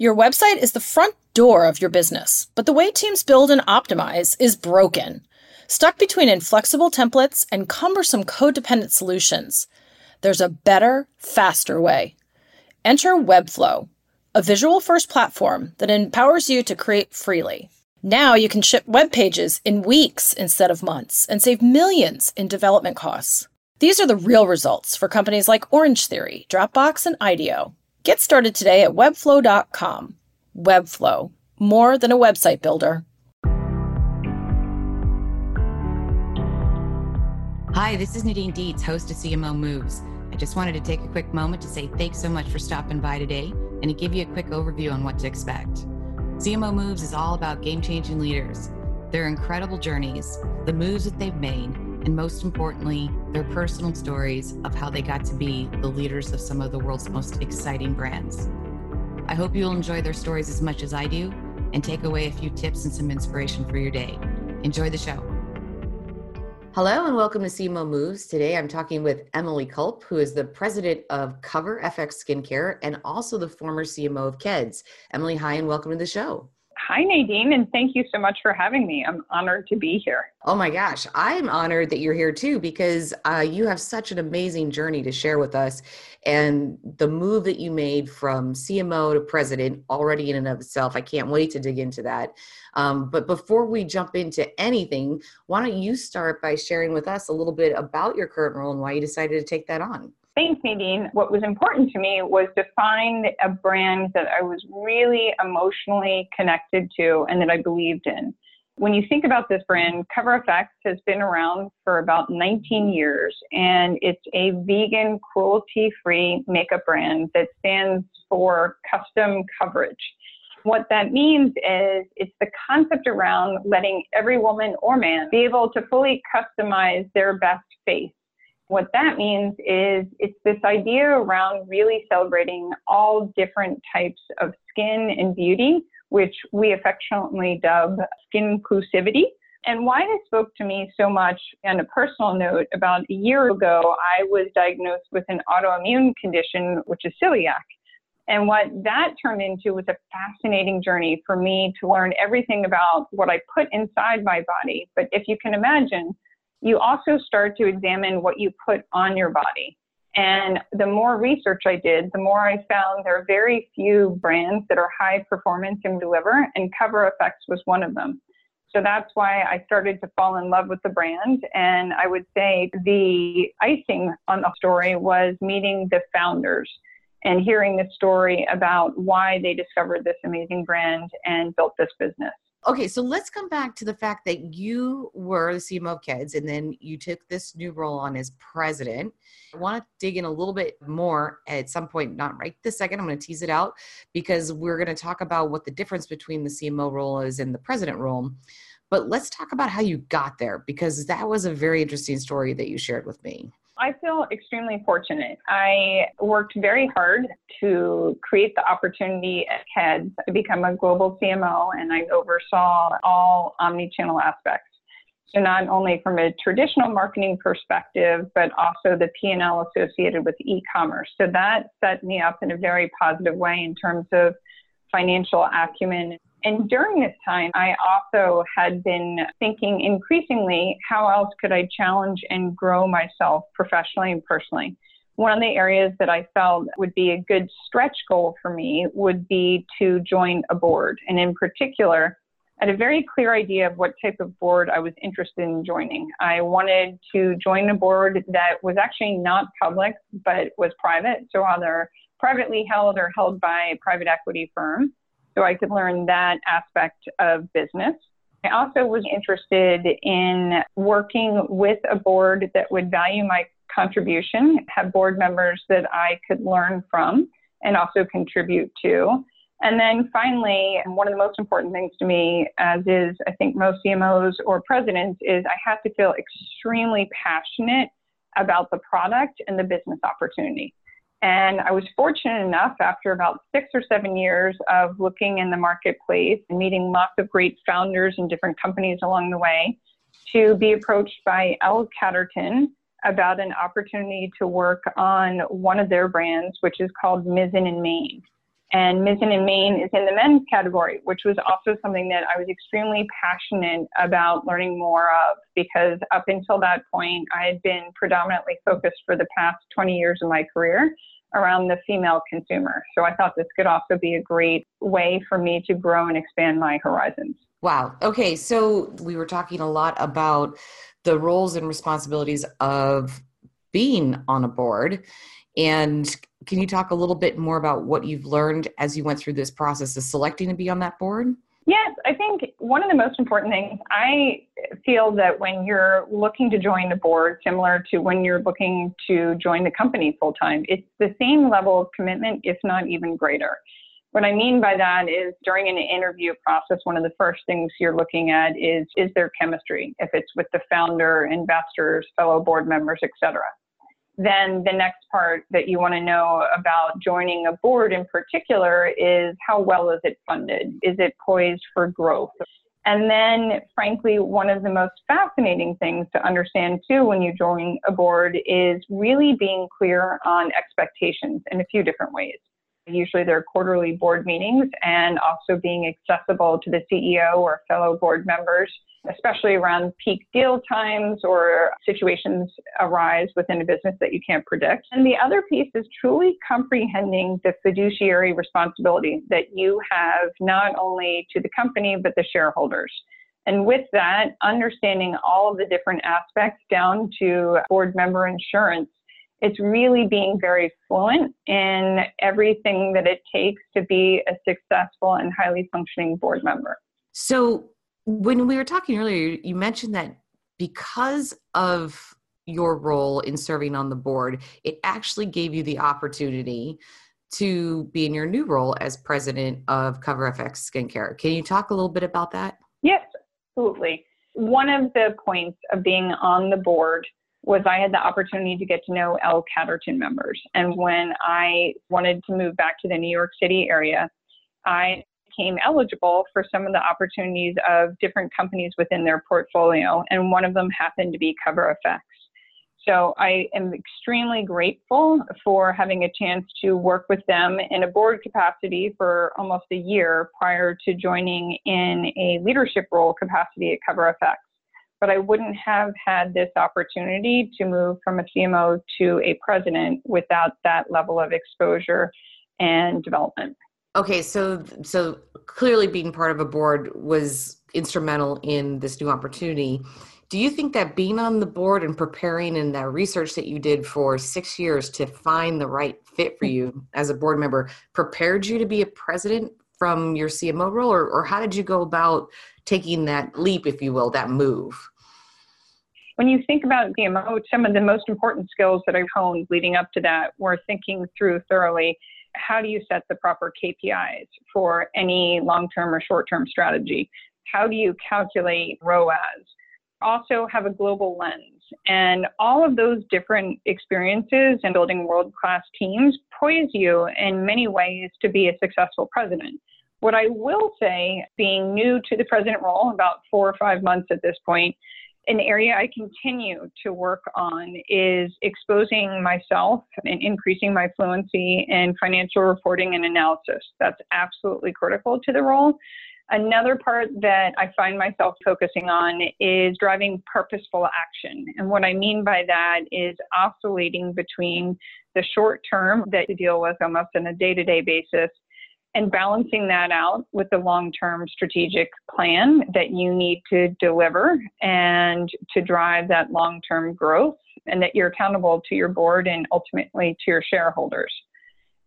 Your website is the front door of your business, but the way teams build and optimize is broken. Stuck between inflexible templates and cumbersome code dependent solutions, there's a better, faster way. Enter Webflow, a visual first platform that empowers you to create freely. Now you can ship web pages in weeks instead of months and save millions in development costs. These are the real results for companies like Orange Theory, Dropbox, and IDEO. Get started today at webflow.com. Webflow, more than a website builder. Hi, this is Nadine Dietz, host of CMO Moves. I just wanted to take a quick moment to say thanks so much for stopping by today and to give you a quick overview on what to expect. CMO Moves is all about game changing leaders, their incredible journeys, the moves that they've made, and most importantly, their personal stories of how they got to be the leaders of some of the world's most exciting brands. I hope you'll enjoy their stories as much as I do and take away a few tips and some inspiration for your day. Enjoy the show. Hello and welcome to CMO Moves. Today I'm talking with Emily Culp, who is the president of Cover FX Skincare and also the former CMO of KEDS. Emily, hi and welcome to the show. Hi, Nadine, and thank you so much for having me. I'm honored to be here. Oh my gosh, I'm honored that you're here too because uh, you have such an amazing journey to share with us. And the move that you made from CMO to president already in and of itself, I can't wait to dig into that. Um, but before we jump into anything, why don't you start by sharing with us a little bit about your current role and why you decided to take that on? Thanks, Nadine. What was important to me was to find a brand that I was really emotionally connected to and that I believed in. When you think about this brand, Cover FX has been around for about 19 years, and it's a vegan, cruelty free makeup brand that stands for custom coverage. What that means is it's the concept around letting every woman or man be able to fully customize their best face what that means is it's this idea around really celebrating all different types of skin and beauty, which we affectionately dub skin inclusivity. And why this spoke to me so much on a personal note, about a year ago, I was diagnosed with an autoimmune condition, which is celiac. And what that turned into was a fascinating journey for me to learn everything about what I put inside my body. But if you can imagine, you also start to examine what you put on your body. And the more research I did, the more I found there are very few brands that are high performance and deliver, and Cover FX was one of them. So that's why I started to fall in love with the brand. And I would say the icing on the story was meeting the founders and hearing the story about why they discovered this amazing brand and built this business. Okay, so let's come back to the fact that you were the CMO of KEDS and then you took this new role on as president. I want to dig in a little bit more at some point, not right this second. I'm going to tease it out because we're going to talk about what the difference between the CMO role is and the president role. But let's talk about how you got there because that was a very interesting story that you shared with me. I feel extremely fortunate. I worked very hard to create the opportunity at KEDS to become a global CMO, and I oversaw all omni-channel aspects. So not only from a traditional marketing perspective, but also the P&L associated with e-commerce. So that set me up in a very positive way in terms of financial acumen and during this time, I also had been thinking increasingly how else could I challenge and grow myself professionally and personally. One of the areas that I felt would be a good stretch goal for me would be to join a board. And in particular, I had a very clear idea of what type of board I was interested in joining. I wanted to join a board that was actually not public, but was private, so either privately held or held by a private equity firm so I could learn that aspect of business. I also was interested in working with a board that would value my contribution, have board members that I could learn from and also contribute to. And then finally, one of the most important things to me, as is I think most CMOs or presidents, is I have to feel extremely passionate about the product and the business opportunity. And I was fortunate enough after about six or seven years of looking in the marketplace and meeting lots of great founders and different companies along the way to be approached by L Catterton about an opportunity to work on one of their brands, which is called Mizzen and Main. And Mizzen and Main is in the men's category, which was also something that I was extremely passionate about learning more of because up until that point, I had been predominantly focused for the past 20 years of my career around the female consumer. So I thought this could also be a great way for me to grow and expand my horizons. Wow. Okay. So we were talking a lot about the roles and responsibilities of being on a board. And can you talk a little bit more about what you've learned as you went through this process of selecting to be on that board? Yes, I think one of the most important things I feel that when you're looking to join the board, similar to when you're looking to join the company full time, it's the same level of commitment, if not even greater. What I mean by that is during an interview process, one of the first things you're looking at is is there chemistry, if it's with the founder, investors, fellow board members, etc. Then the next part that you want to know about joining a board in particular is how well is it funded? Is it poised for growth? And then, frankly, one of the most fascinating things to understand too when you join a board is really being clear on expectations in a few different ways. Usually there are quarterly board meetings and also being accessible to the CEO or fellow board members, especially around peak deal times or situations arise within a business that you can't predict. And the other piece is truly comprehending the fiduciary responsibility that you have not only to the company, but the shareholders. And with that, understanding all of the different aspects down to board member insurance it's really being very fluent in everything that it takes to be a successful and highly functioning board member. So, when we were talking earlier, you mentioned that because of your role in serving on the board, it actually gave you the opportunity to be in your new role as president of CoverFX Skincare. Can you talk a little bit about that? Yes, absolutely. One of the points of being on the board was I had the opportunity to get to know L Catterton members. And when I wanted to move back to the New York City area, I became eligible for some of the opportunities of different companies within their portfolio. And one of them happened to be CoverFX. So I am extremely grateful for having a chance to work with them in a board capacity for almost a year prior to joining in a leadership role capacity at CoverFX but I wouldn't have had this opportunity to move from a CMO to a president without that level of exposure and development. Okay, so so clearly being part of a board was instrumental in this new opportunity. Do you think that being on the board and preparing and that research that you did for six years to find the right fit for you as a board member prepared you to be a president from your CMO role, or, or how did you go about taking that leap, if you will, that move? When you think about CMO, some of the most important skills that I've honed leading up to that were thinking through thoroughly how do you set the proper KPIs for any long term or short term strategy? How do you calculate ROAS? Also, have a global lens. And all of those different experiences and building world class teams poise you in many ways to be a successful president. What I will say, being new to the president role, about four or five months at this point, an area I continue to work on is exposing myself and increasing my fluency in financial reporting and analysis. That's absolutely critical to the role. Another part that I find myself focusing on is driving purposeful action. And what I mean by that is oscillating between the short term that you deal with almost on a day to day basis and balancing that out with the long term strategic plan that you need to deliver and to drive that long term growth, and that you're accountable to your board and ultimately to your shareholders.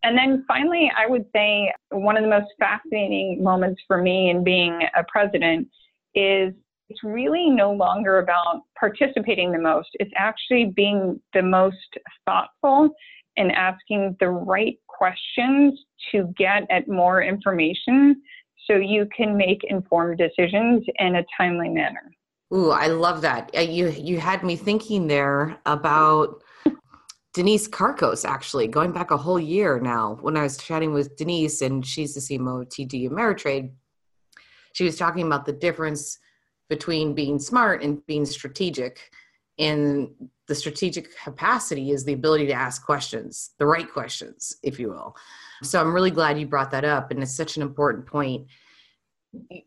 And then finally, I would say one of the most fascinating moments for me in being a president is it's really no longer about participating the most. It's actually being the most thoughtful and asking the right questions to get at more information so you can make informed decisions in a timely manner. Ooh, I love that. Uh, you you had me thinking there about Denise Karkos actually going back a whole year now when I was chatting with Denise and she's the CMO of TD Ameritrade. She was talking about the difference between being smart and being strategic and the strategic capacity is the ability to ask questions, the right questions, if you will. So I'm really glad you brought that up, and it's such an important point.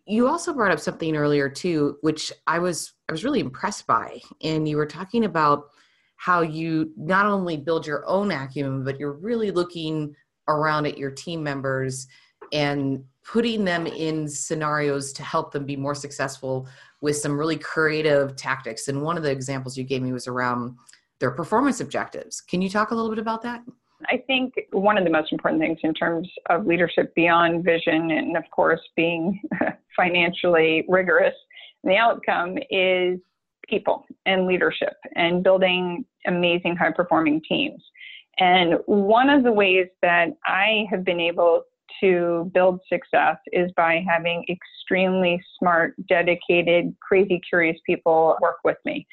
You also brought up something earlier too, which I was I was really impressed by, and you were talking about how you not only build your own acumen, but you're really looking around at your team members and putting them in scenarios to help them be more successful with some really creative tactics. And one of the examples you gave me was around their performance objectives. Can you talk a little bit about that? I think one of the most important things in terms of leadership beyond vision and, of course, being financially rigorous, the outcome is people and leadership and building amazing high performing teams. And one of the ways that I have been able to build success is by having extremely smart, dedicated, crazy curious people work with me.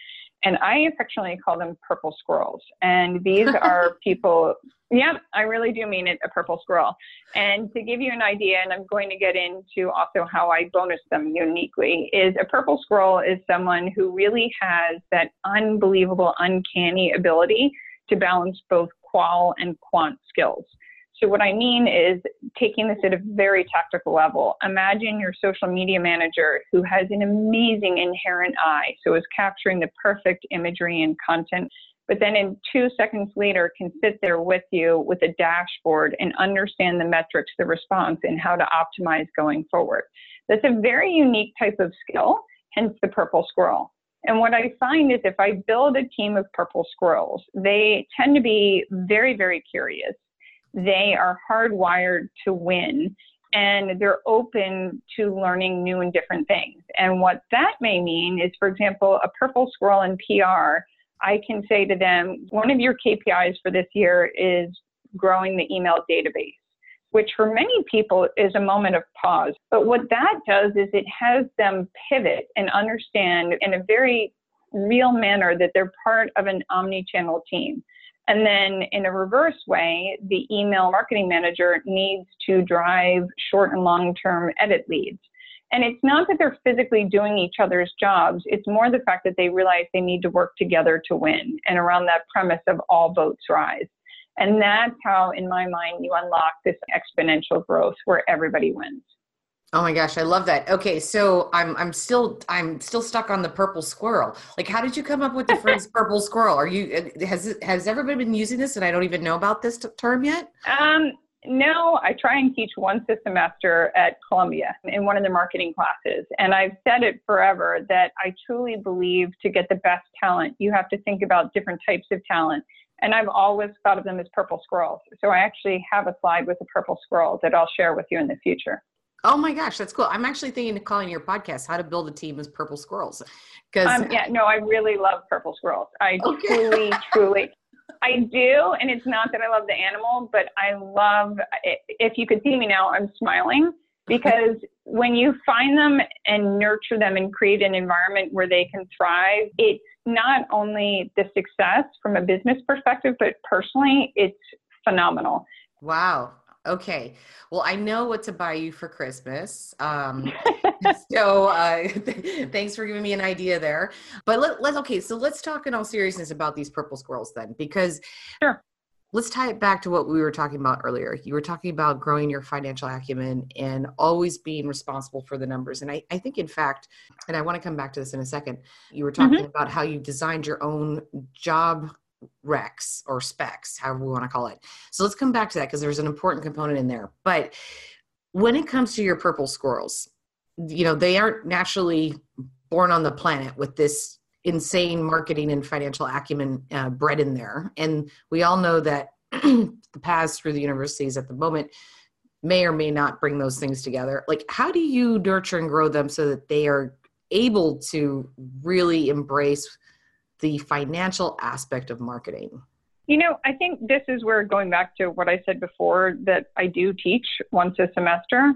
And I affectionately call them purple squirrels. And these are people, yeah, I really do mean it, a purple squirrel. And to give you an idea, and I'm going to get into also how I bonus them uniquely, is a purple squirrel is someone who really has that unbelievable, uncanny ability to balance both qual and quant skills. So, what I mean is taking this at a very tactical level. Imagine your social media manager who has an amazing inherent eye, so is capturing the perfect imagery and content, but then in two seconds later can sit there with you with a dashboard and understand the metrics, the response, and how to optimize going forward. That's a very unique type of skill, hence the purple squirrel. And what I find is if I build a team of purple squirrels, they tend to be very, very curious they are hardwired to win and they're open to learning new and different things. And what that may mean is, for example, a purple squirrel in PR, I can say to them, one of your KPIs for this year is growing the email database, which for many people is a moment of pause. But what that does is it has them pivot and understand in a very real manner that they're part of an omni channel team. And then in a reverse way, the email marketing manager needs to drive short and long term edit leads. And it's not that they're physically doing each other's jobs, it's more the fact that they realize they need to work together to win and around that premise of all boats rise. And that's how, in my mind, you unlock this exponential growth where everybody wins. Oh my gosh, I love that. Okay, so I'm I'm still I'm still stuck on the purple squirrel. Like, how did you come up with the phrase purple squirrel? Are you uh, has has everybody been using this and I don't even know about this term yet? Um, no, I try and teach once a semester at Columbia in one of the marketing classes, and I've said it forever that I truly believe to get the best talent, you have to think about different types of talent. And I've always thought of them as purple squirrels. So I actually have a slide with a purple squirrel that I'll share with you in the future. Oh my gosh, that's cool. I'm actually thinking of calling your podcast "How to Build a Team as Purple Squirrels." Because um, yeah, no, I really love purple squirrels. I okay. truly, truly, I do, and it's not that I love the animal, but I love. If you could see me now, I'm smiling because when you find them and nurture them and create an environment where they can thrive, it's not only the success from a business perspective, but personally, it's phenomenal. Wow. Okay. Well, I know what to buy you for Christmas. Um, so uh, thanks for giving me an idea there. But let, let's, okay, so let's talk in all seriousness about these purple squirrels then, because sure. let's tie it back to what we were talking about earlier. You were talking about growing your financial acumen and always being responsible for the numbers. And I, I think, in fact, and I want to come back to this in a second, you were talking mm-hmm. about how you designed your own job recs or specs, however we want to call it. So let's come back to that because there's an important component in there. But when it comes to your purple squirrels, you know, they aren't naturally born on the planet with this insane marketing and financial acumen uh, bred in there. And we all know that the paths through the universities at the moment may or may not bring those things together. Like, how do you nurture and grow them so that they are able to really embrace the financial aspect of marketing? You know, I think this is where going back to what I said before that I do teach once a semester.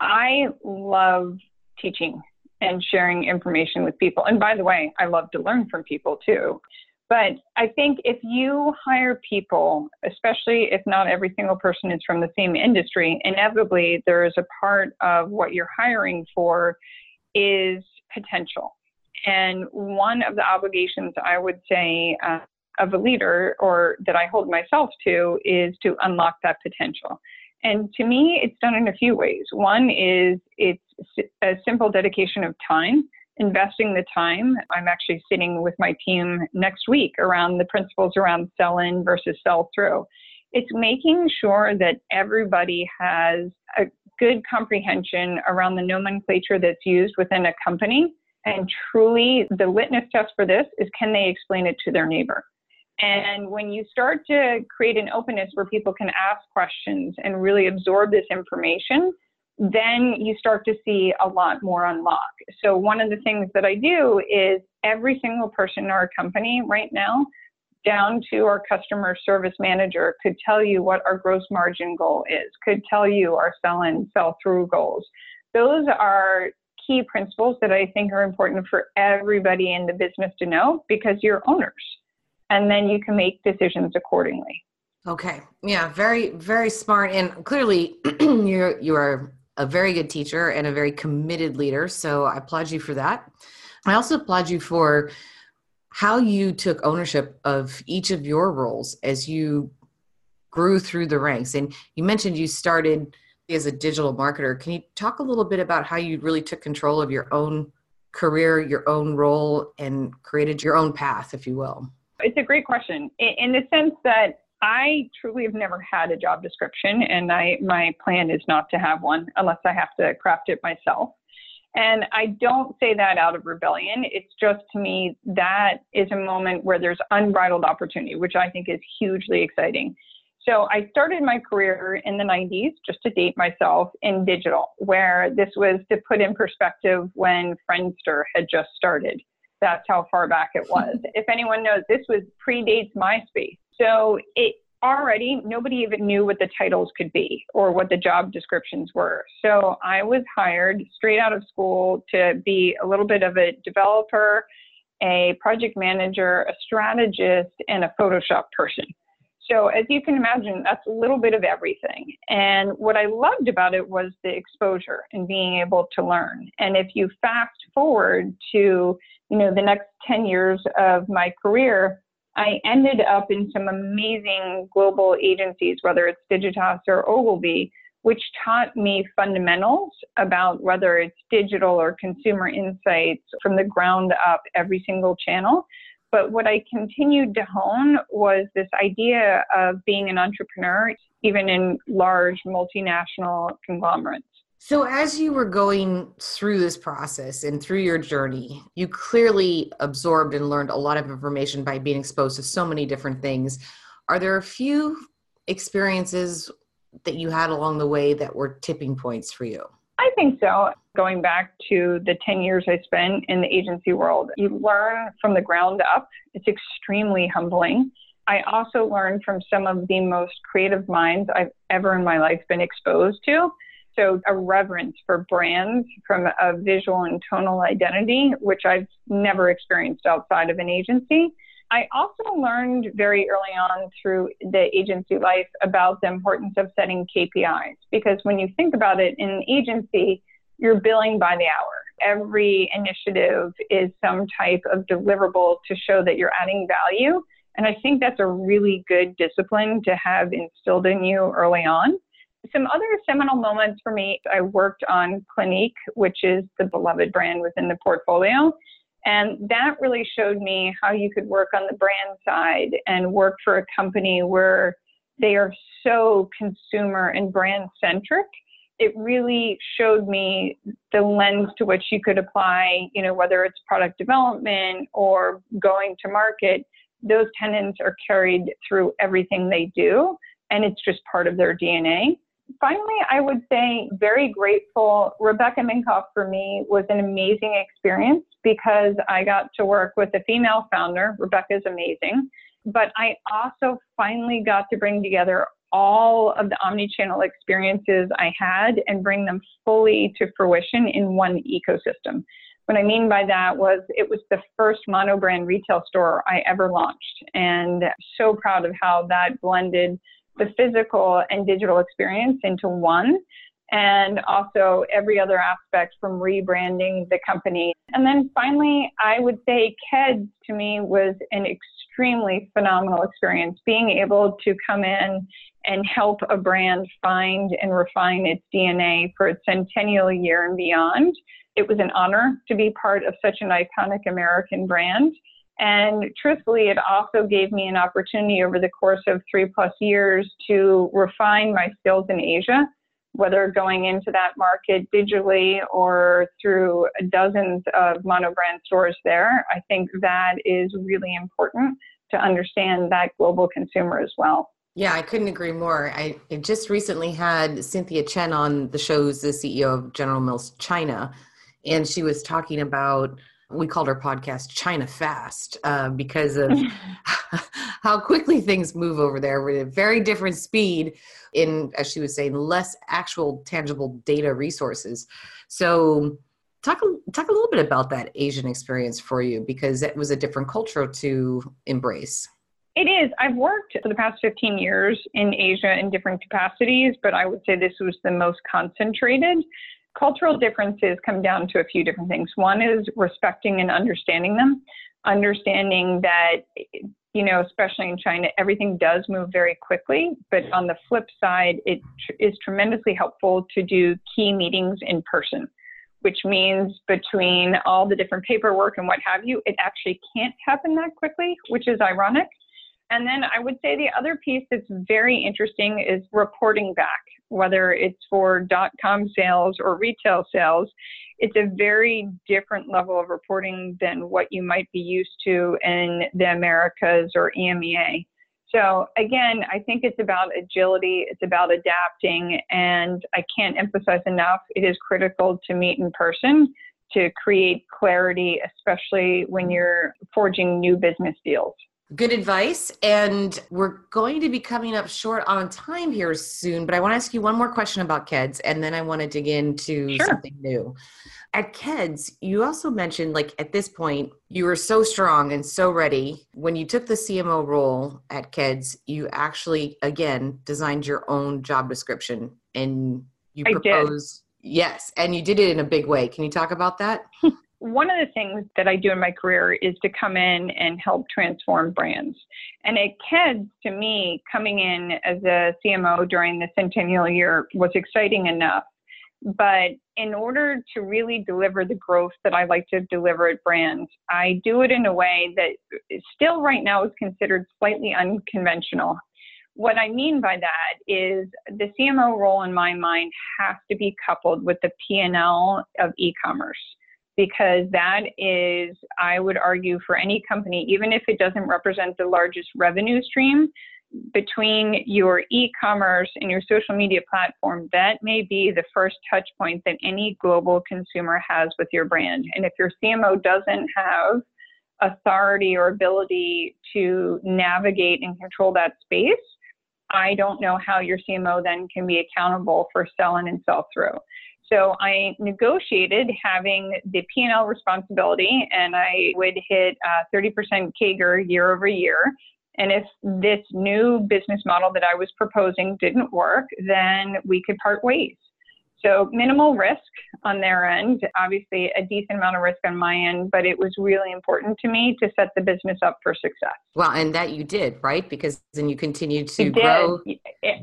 I love teaching and sharing information with people. And by the way, I love to learn from people too. But I think if you hire people, especially if not every single person is from the same industry, inevitably there is a part of what you're hiring for is potential. And one of the obligations I would say uh, of a leader or that I hold myself to is to unlock that potential. And to me, it's done in a few ways. One is it's a simple dedication of time, investing the time. I'm actually sitting with my team next week around the principles around sell in versus sell through. It's making sure that everybody has a good comprehension around the nomenclature that's used within a company. And truly, the litmus test for this is can they explain it to their neighbor? And when you start to create an openness where people can ask questions and really absorb this information, then you start to see a lot more unlock. So, one of the things that I do is every single person in our company right now, down to our customer service manager, could tell you what our gross margin goal is, could tell you our sell in, sell through goals. Those are key principles that I think are important for everybody in the business to know because you're owners and then you can make decisions accordingly. Okay. Yeah, very very smart and clearly you're you are a very good teacher and a very committed leader, so I applaud you for that. I also applaud you for how you took ownership of each of your roles as you grew through the ranks. And you mentioned you started as a digital marketer. Can you talk a little bit about how you really took control of your own career, your own role, and created your own path, if you will? It's a great question in the sense that I truly have never had a job description, and I my plan is not to have one unless I have to craft it myself. And I don't say that out of rebellion. It's just to me that is a moment where there's unbridled opportunity, which I think is hugely exciting. So I started my career in the 90s, just to date myself, in digital, where this was to put in perspective when Friendster had just started. That's how far back it was. if anyone knows, this was predates MySpace. So it already nobody even knew what the titles could be or what the job descriptions were. So I was hired straight out of school to be a little bit of a developer, a project manager, a strategist, and a Photoshop person. So as you can imagine, that's a little bit of everything. And what I loved about it was the exposure and being able to learn. And if you fast forward to you know, the next 10 years of my career, I ended up in some amazing global agencies, whether it's Digitas or Ogilvy, which taught me fundamentals about whether it's digital or consumer insights from the ground up, every single channel. But what I continued to hone was this idea of being an entrepreneur, even in large multinational conglomerates. So, as you were going through this process and through your journey, you clearly absorbed and learned a lot of information by being exposed to so many different things. Are there a few experiences that you had along the way that were tipping points for you? I think so. Going back to the 10 years I spent in the agency world, you learn from the ground up. It's extremely humbling. I also learned from some of the most creative minds I've ever in my life been exposed to so a reverence for brands from a visual and tonal identity, which I've never experienced outside of an agency. I also learned very early on through the agency life about the importance of setting KPIs because when you think about it in an agency, you're billing by the hour. Every initiative is some type of deliverable to show that you're adding value. And I think that's a really good discipline to have instilled in you early on. Some other seminal moments for me, I worked on Clinique, which is the beloved brand within the portfolio. And that really showed me how you could work on the brand side and work for a company where they are so consumer and brand centric. It really showed me the lens to which you could apply, you know, whether it's product development or going to market, those tenants are carried through everything they do. And it's just part of their DNA finally, I would say very grateful. Rebecca Minkoff for me was an amazing experience because I got to work with a female founder. Rebecca is amazing. But I also finally got to bring together all of the omni-channel experiences I had and bring them fully to fruition in one ecosystem. What I mean by that was it was the first monobrand retail store I ever launched and so proud of how that blended the physical and digital experience into one and also every other aspect from rebranding the company. And then finally, I would say KEDS to me was an extremely phenomenal experience. Being able to come in and help a brand find and refine its DNA for its centennial year and beyond. It was an honor to be part of such an iconic American brand. And truthfully, it also gave me an opportunity over the course of three plus years to refine my skills in Asia, whether going into that market digitally or through dozens of monobrand stores there. I think that is really important to understand that global consumer as well. Yeah, I couldn't agree more. I, I just recently had Cynthia Chen on the shows, the CEO of General Mills China, and she was talking about we called our podcast China Fast uh, because of how quickly things move over there with a very different speed in, as she was saying, less actual tangible data resources. So, talk talk a little bit about that Asian experience for you because it was a different culture to embrace. It is. I've worked for the past 15 years in Asia in different capacities, but I would say this was the most concentrated. Cultural differences come down to a few different things. One is respecting and understanding them, understanding that, you know, especially in China, everything does move very quickly. But on the flip side, it tr- is tremendously helpful to do key meetings in person which means between all the different paperwork and what have you, it actually can't happen that quickly, which is ironic. And then I would say the other piece that's very interesting is reporting back, whether it's for dot com sales or retail sales. It's a very different level of reporting than what you might be used to in the Americas or EMEA. So again, I think it's about agility, it's about adapting, and I can't emphasize enough, it is critical to meet in person to create clarity, especially when you're forging new business deals. Good advice. And we're going to be coming up short on time here soon, but I want to ask you one more question about KEDS and then I want to dig into sure. something new. At KEDS, you also mentioned, like, at this point, you were so strong and so ready. When you took the CMO role at KEDS, you actually, again, designed your own job description and you proposed. Yes, and you did it in a big way. Can you talk about that? one of the things that I do in my career is to come in and help transform brands. And at KEDS, to me, coming in as a CMO during the centennial year was exciting enough. But in order to really deliver the growth that I like to deliver at brands, I do it in a way that still right now is considered slightly unconventional. What I mean by that is the CMO role in my mind has to be coupled with the P&L of e-commerce because that is, I would argue, for any company, even if it doesn't represent the largest revenue stream, between your e commerce and your social media platform, that may be the first touch point that any global consumer has with your brand. And if your CMO doesn't have authority or ability to navigate and control that space, I don't know how your CMO then can be accountable for sell-in and sell through. So I negotiated having the P&L responsibility, and I would hit uh, 30% CAGR year over year. And if this new business model that I was proposing didn't work, then we could part ways. So minimal risk on their end, obviously a decent amount of risk on my end, but it was really important to me to set the business up for success. Well, and that you did, right? Because then you continued to grow.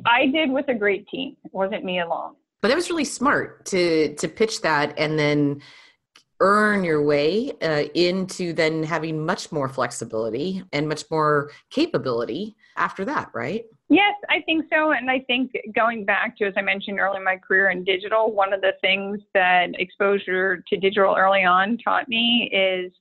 I did with a great team. It wasn't me alone but that was really smart to to pitch that and then earn your way uh, into then having much more flexibility and much more capability after that right yes i think so and i think going back to as i mentioned early in my career in digital one of the things that exposure to digital early on taught me is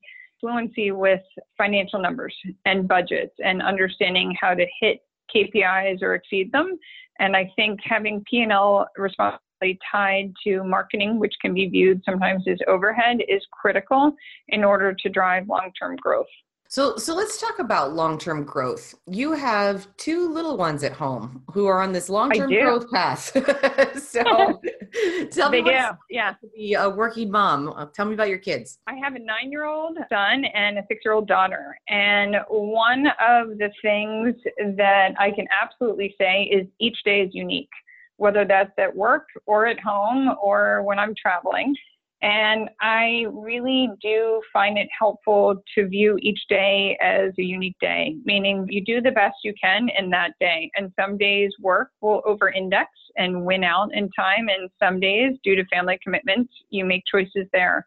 fluency with financial numbers and budgets and understanding how to hit KPIs or exceed them. And I think having P&L responsibility tied to marketing, which can be viewed sometimes as overhead, is critical in order to drive long term growth. So, so let's talk about long-term growth. You have two little ones at home who are on this long-term growth path. so, tell me, do. yeah, to be a working mom. Tell me about your kids. I have a nine-year-old son and a six-year-old daughter, and one of the things that I can absolutely say is each day is unique whether that's at work or at home or when I'm traveling. And I really do find it helpful to view each day as a unique day, meaning you do the best you can in that day. And some days work will over index and win out in time. And some days, due to family commitments, you make choices there.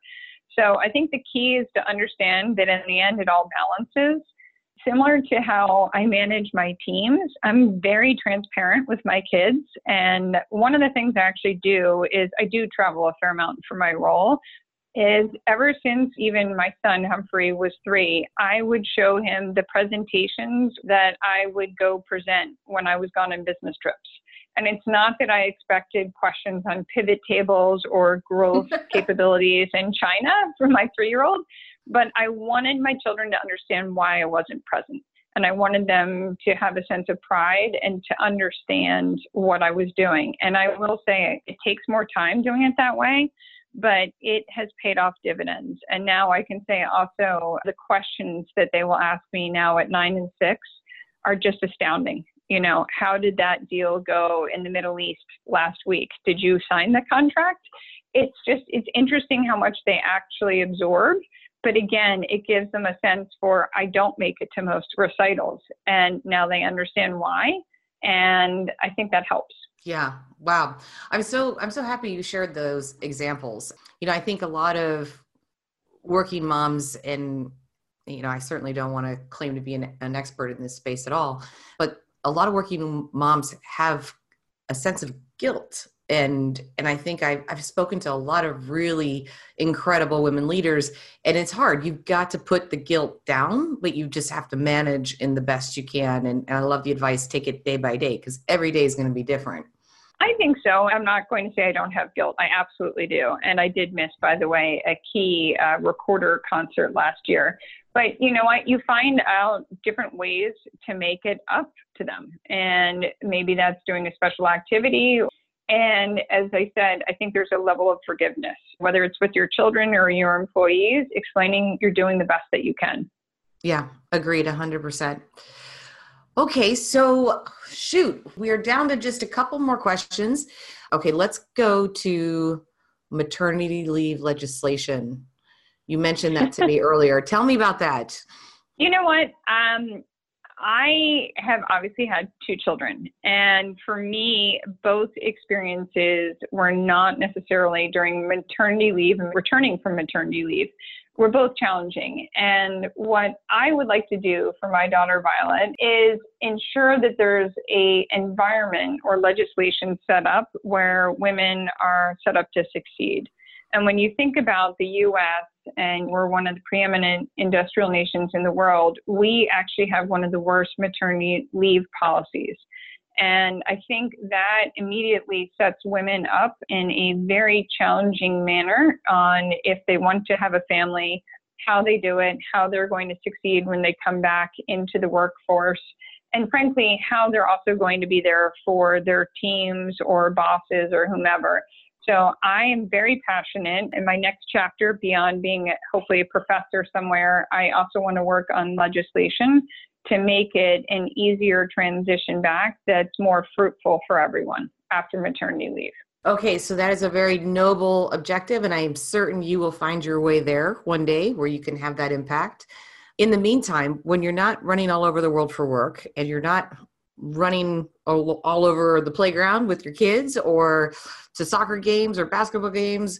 So I think the key is to understand that in the end, it all balances similar to how I manage my teams, I'm very transparent with my kids. And one of the things I actually do is I do travel a fair amount for my role. Is ever since even my son Humphrey was three, I would show him the presentations that I would go present when I was gone on business trips. And it's not that I expected questions on pivot tables or growth capabilities in China from my three year old but I wanted my children to understand why I wasn't present. And I wanted them to have a sense of pride and to understand what I was doing. And I will say it takes more time doing it that way, but it has paid off dividends. And now I can say also the questions that they will ask me now at nine and six are just astounding. You know, how did that deal go in the Middle East last week? Did you sign the contract? It's just, it's interesting how much they actually absorb but again, it gives them a sense for I don't make it to most recitals, and now they understand why, and I think that helps. Yeah. Wow. I'm so I'm so happy you shared those examples. You know, I think a lot of working moms and you know, I certainly don't want to claim to be an, an expert in this space at all, but a lot of working moms have a sense of guilt and and i think I've, I've spoken to a lot of really incredible women leaders and it's hard you've got to put the guilt down but you just have to manage in the best you can and, and i love the advice take it day by day because every day is going to be different I think so. I'm not going to say I don't have guilt. I absolutely do. And I did miss, by the way, a key uh, recorder concert last year. But you know what? You find out different ways to make it up to them. And maybe that's doing a special activity and as I said, I think there's a level of forgiveness, whether it's with your children or your employees, explaining you're doing the best that you can. Yeah, agreed 100%. Okay, so shoot, we are down to just a couple more questions. Okay, let's go to maternity leave legislation. You mentioned that to me earlier. Tell me about that. You know what? Um, I have obviously had two children, and for me, both experiences were not necessarily during maternity leave and returning from maternity leave. Were both challenging. And what I would like to do for my daughter Violet is ensure that there's a environment or legislation set up where women are set up to succeed. And when you think about the US and we're one of the preeminent industrial nations in the world, we actually have one of the worst maternity leave policies. And I think that immediately sets women up in a very challenging manner on if they want to have a family, how they do it, how they're going to succeed when they come back into the workforce, and frankly, how they're also going to be there for their teams or bosses or whomever. So I am very passionate in my next chapter beyond being hopefully a professor somewhere. I also want to work on legislation to make it an easier transition back that's more fruitful for everyone after maternity leave. Okay, so that is a very noble objective, and I am certain you will find your way there one day where you can have that impact. In the meantime, when you're not running all over the world for work and you're not running all, all over the playground with your kids or to soccer games or basketball games.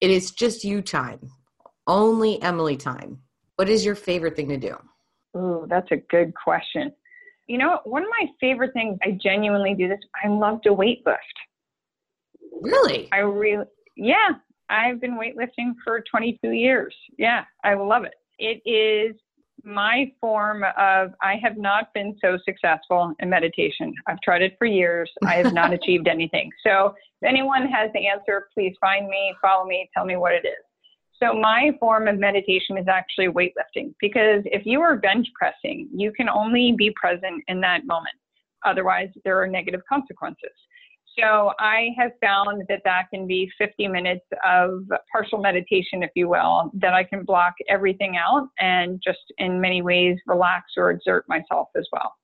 It is just you time, only Emily time. What is your favorite thing to do? Ooh, that's a good question. You know, one of my favorite things, I genuinely do this, I love to weightlift. Really? I really, yeah, I've been weightlifting for 22 years. Yeah, I love it. It is my form of I have not been so successful in meditation. I've tried it for years. I have not achieved anything. So if anyone has the answer, please find me, follow me, tell me what it is. So my form of meditation is actually weightlifting because if you are bench pressing, you can only be present in that moment. Otherwise, there are negative consequences. So I have found that that can be 50 minutes of partial meditation, if you will, that I can block everything out and just in many ways relax or exert myself as well.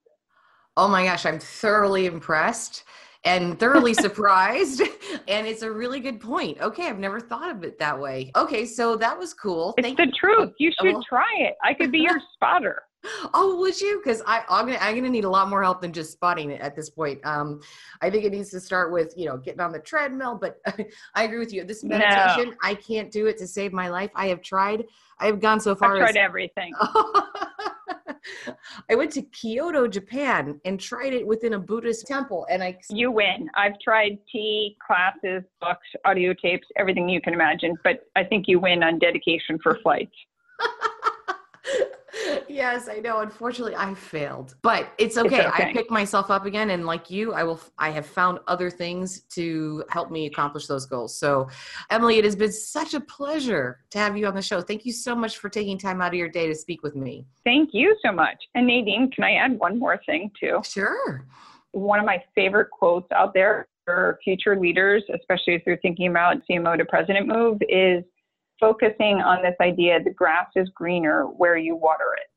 Oh my gosh, I'm thoroughly impressed. and thoroughly surprised. and it's a really good point. Okay, I've never thought of it that way. Okay, so that was cool. It's Thank the you. truth. You should oh. try it. I could be your spotter. Oh, would you? Because I I'm gonna I'm gonna need a lot more help than just spotting it at this point. Um, I think it needs to start with you know getting on the treadmill. But I agree with you. This meditation, no. I can't do it to save my life. I have tried. I have gone so far. I've tried as, everything. I went to Kyoto, Japan, and tried it within a Buddhist temple, and I. You win. I've tried tea, classes, books, audio tapes, everything you can imagine, but I think you win on dedication for flights. Yes, I know. Unfortunately, I failed, but it's okay. it's okay. I picked myself up again, and like you, I will. I have found other things to help me accomplish those goals. So, Emily, it has been such a pleasure to have you on the show. Thank you so much for taking time out of your day to speak with me. Thank you so much. And Nadine, can I add one more thing too? Sure. One of my favorite quotes out there for future leaders, especially if they're thinking about CMO to president move, is focusing on this idea the grass is greener where you water it.